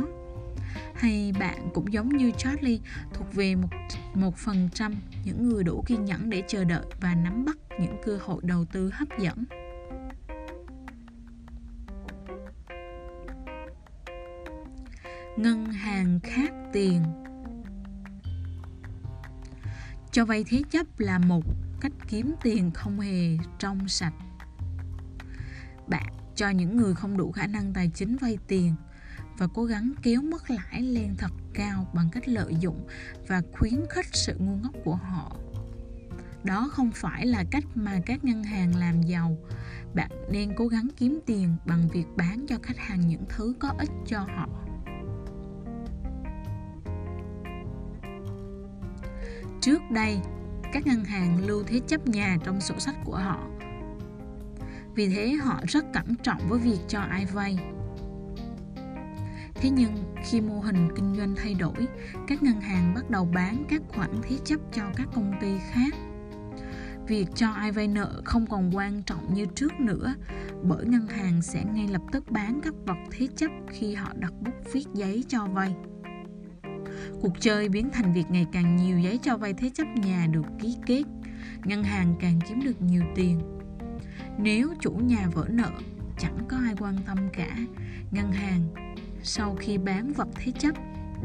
Hay bạn cũng giống như Charlie thuộc về một một phần trăm những người đủ kiên nhẫn để chờ đợi và nắm bắt những cơ hội đầu tư hấp dẫn? Ngân hàng khác tiền. Cho vay thế chấp là một cách kiếm tiền không hề trong sạch. Bạn cho những người không đủ khả năng tài chính vay tiền và cố gắng kéo mức lãi lên thật cao bằng cách lợi dụng và khuyến khích sự ngu ngốc của họ. Đó không phải là cách mà các ngân hàng làm giàu. Bạn nên cố gắng kiếm tiền bằng việc bán cho khách hàng những thứ có ích cho họ. Trước đây, các ngân hàng lưu thế chấp nhà trong sổ sách của họ. Vì thế họ rất cẩn trọng với việc cho ai vay. Thế nhưng khi mô hình kinh doanh thay đổi, các ngân hàng bắt đầu bán các khoản thế chấp cho các công ty khác. Việc cho ai vay nợ không còn quan trọng như trước nữa, bởi ngân hàng sẽ ngay lập tức bán các vật thế chấp khi họ đặt bút viết giấy cho vay cuộc chơi biến thành việc ngày càng nhiều giấy cho vay thế chấp nhà được ký kết. Ngân hàng càng kiếm được nhiều tiền. Nếu chủ nhà vỡ nợ, chẳng có ai quan tâm cả. Ngân hàng, sau khi bán vật thế chấp,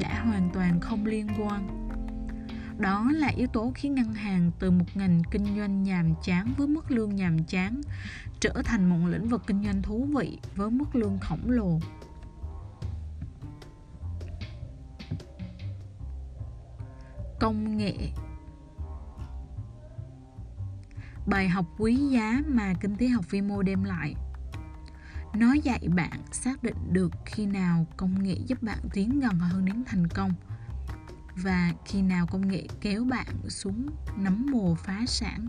đã hoàn toàn không liên quan. Đó là yếu tố khiến ngân hàng từ một ngành kinh doanh nhàm chán với mức lương nhàm chán trở thành một lĩnh vực kinh doanh thú vị với mức lương khổng lồ. Công nghệ. Bài học quý giá mà kinh tế học vi mô đem lại. Nó dạy bạn xác định được khi nào công nghệ giúp bạn tiến gần hơn đến thành công và khi nào công nghệ kéo bạn xuống nắm mồ phá sản.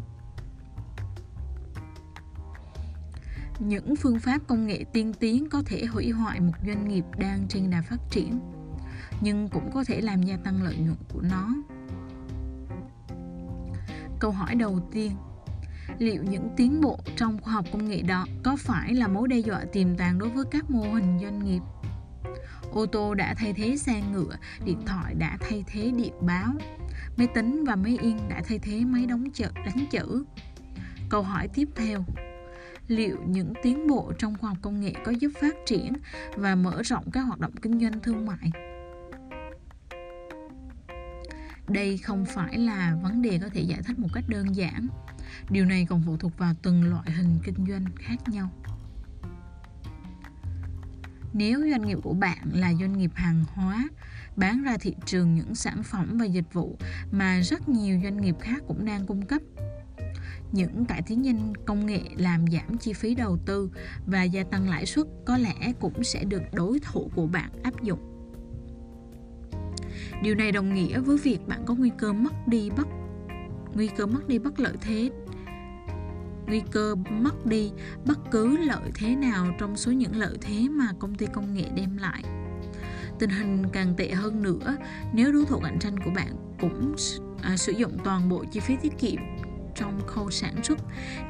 Những phương pháp công nghệ tiên tiến có thể hủy hoại một doanh nghiệp đang trên đà phát triển, nhưng cũng có thể làm gia tăng lợi nhuận của nó câu hỏi đầu tiên. Liệu những tiến bộ trong khoa học công nghệ đó có phải là mối đe dọa tiềm tàng đối với các mô hình doanh nghiệp? Ô tô đã thay thế xe ngựa, điện thoại đã thay thế điện báo, máy tính và máy in đã thay thế máy đóng chợ, đánh chữ. Câu hỏi tiếp theo. Liệu những tiến bộ trong khoa học công nghệ có giúp phát triển và mở rộng các hoạt động kinh doanh thương mại? Đây không phải là vấn đề có thể giải thích một cách đơn giản. Điều này còn phụ thuộc vào từng loại hình kinh doanh khác nhau. Nếu doanh nghiệp của bạn là doanh nghiệp hàng hóa, bán ra thị trường những sản phẩm và dịch vụ mà rất nhiều doanh nghiệp khác cũng đang cung cấp. Những cải tiến nhanh, công nghệ làm giảm chi phí đầu tư và gia tăng lãi suất có lẽ cũng sẽ được đối thủ của bạn áp dụng điều này đồng nghĩa với việc bạn có nguy cơ mất đi bất nguy cơ mất đi bất lợi thế nguy cơ mất đi bất cứ lợi thế nào trong số những lợi thế mà công ty công nghệ đem lại. Tình hình càng tệ hơn nữa nếu đối thủ cạnh tranh của bạn cũng à, sử dụng toàn bộ chi phí tiết kiệm trong khâu sản xuất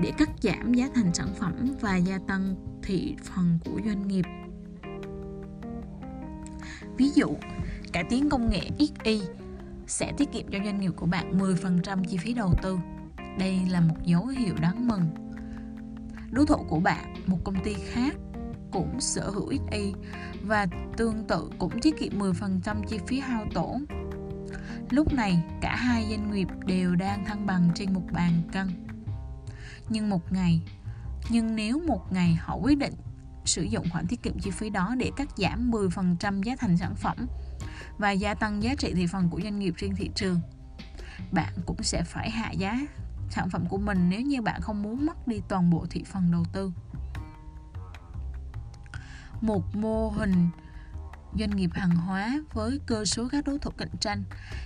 để cắt giảm giá thành sản phẩm và gia tăng thị phần của doanh nghiệp. Ví dụ cải tiến công nghệ XE sẽ tiết kiệm cho doanh nghiệp của bạn 10% chi phí đầu tư đây là một dấu hiệu đáng mừng. Đối thủ của bạn, một công ty khác cũng sở hữu XE và tương tự cũng tiết kiệm 10% chi phí hao tổn. Lúc này, cả hai doanh nghiệp đều đang thăng bằng trên một bàn cân. Nhưng một ngày, nhưng nếu một ngày họ quyết định sử dụng khoản tiết kiệm chi phí đó để cắt giảm 10% giá thành sản phẩm và gia tăng giá trị thị phần của doanh nghiệp trên thị trường, bạn cũng sẽ phải hạ giá sản phẩm của mình nếu như bạn không muốn mất đi toàn bộ thị phần đầu tư. Một mô hình doanh nghiệp hàng hóa với cơ số các đối thủ cạnh tranh.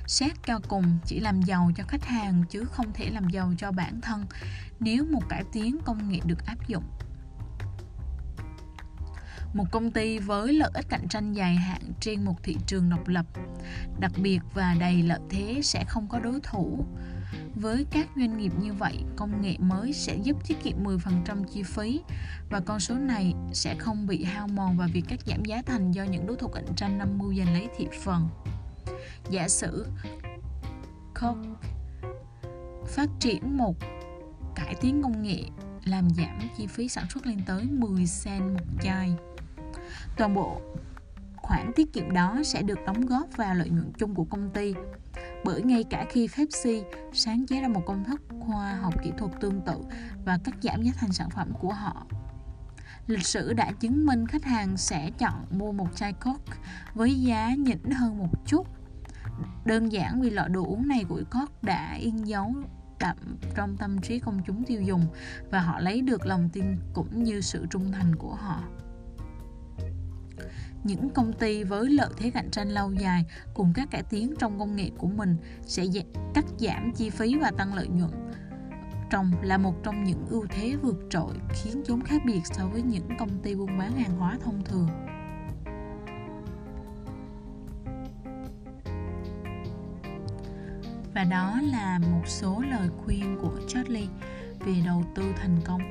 Xét cao cùng chỉ làm giàu cho khách hàng chứ không thể làm giàu cho bản thân. Nếu một cải tiến công nghệ được áp dụng một công ty với lợi ích cạnh tranh dài hạn trên một thị trường độc lập đặc biệt và đầy lợi thế sẽ không có đối thủ với các doanh nghiệp như vậy, công nghệ mới sẽ giúp tiết kiệm 10% chi phí và con số này sẽ không bị hao mòn vào việc cắt giảm giá thành do những đối thủ cạnh tranh 50 giành lấy thị phần. Giả sử Coke phát triển một cải tiến công nghệ làm giảm chi phí sản xuất lên tới 10 cent một chai. Toàn bộ khoản tiết kiệm đó sẽ được đóng góp vào lợi nhuận chung của công ty bởi ngay cả khi Pepsi sáng chế ra một công thức khoa học kỹ thuật tương tự và cắt giảm giá thành sản phẩm của họ, Lịch sử đã chứng minh khách hàng sẽ chọn mua một chai Coke với giá nhỉnh hơn một chút. Đơn giản vì loại đồ uống này của Coke đã in dấu đậm trong tâm trí công chúng tiêu dùng và họ lấy được lòng tin cũng như sự trung thành của họ những công ty với lợi thế cạnh tranh lâu dài cùng các cải tiến trong công nghệ của mình sẽ cắt giảm chi phí và tăng lợi nhuận. Trồng là một trong những ưu thế vượt trội, khiến chúng khác biệt so với những công ty buôn bán hàng hóa thông thường. Và đó là một số lời khuyên của Charlie về đầu tư thành công.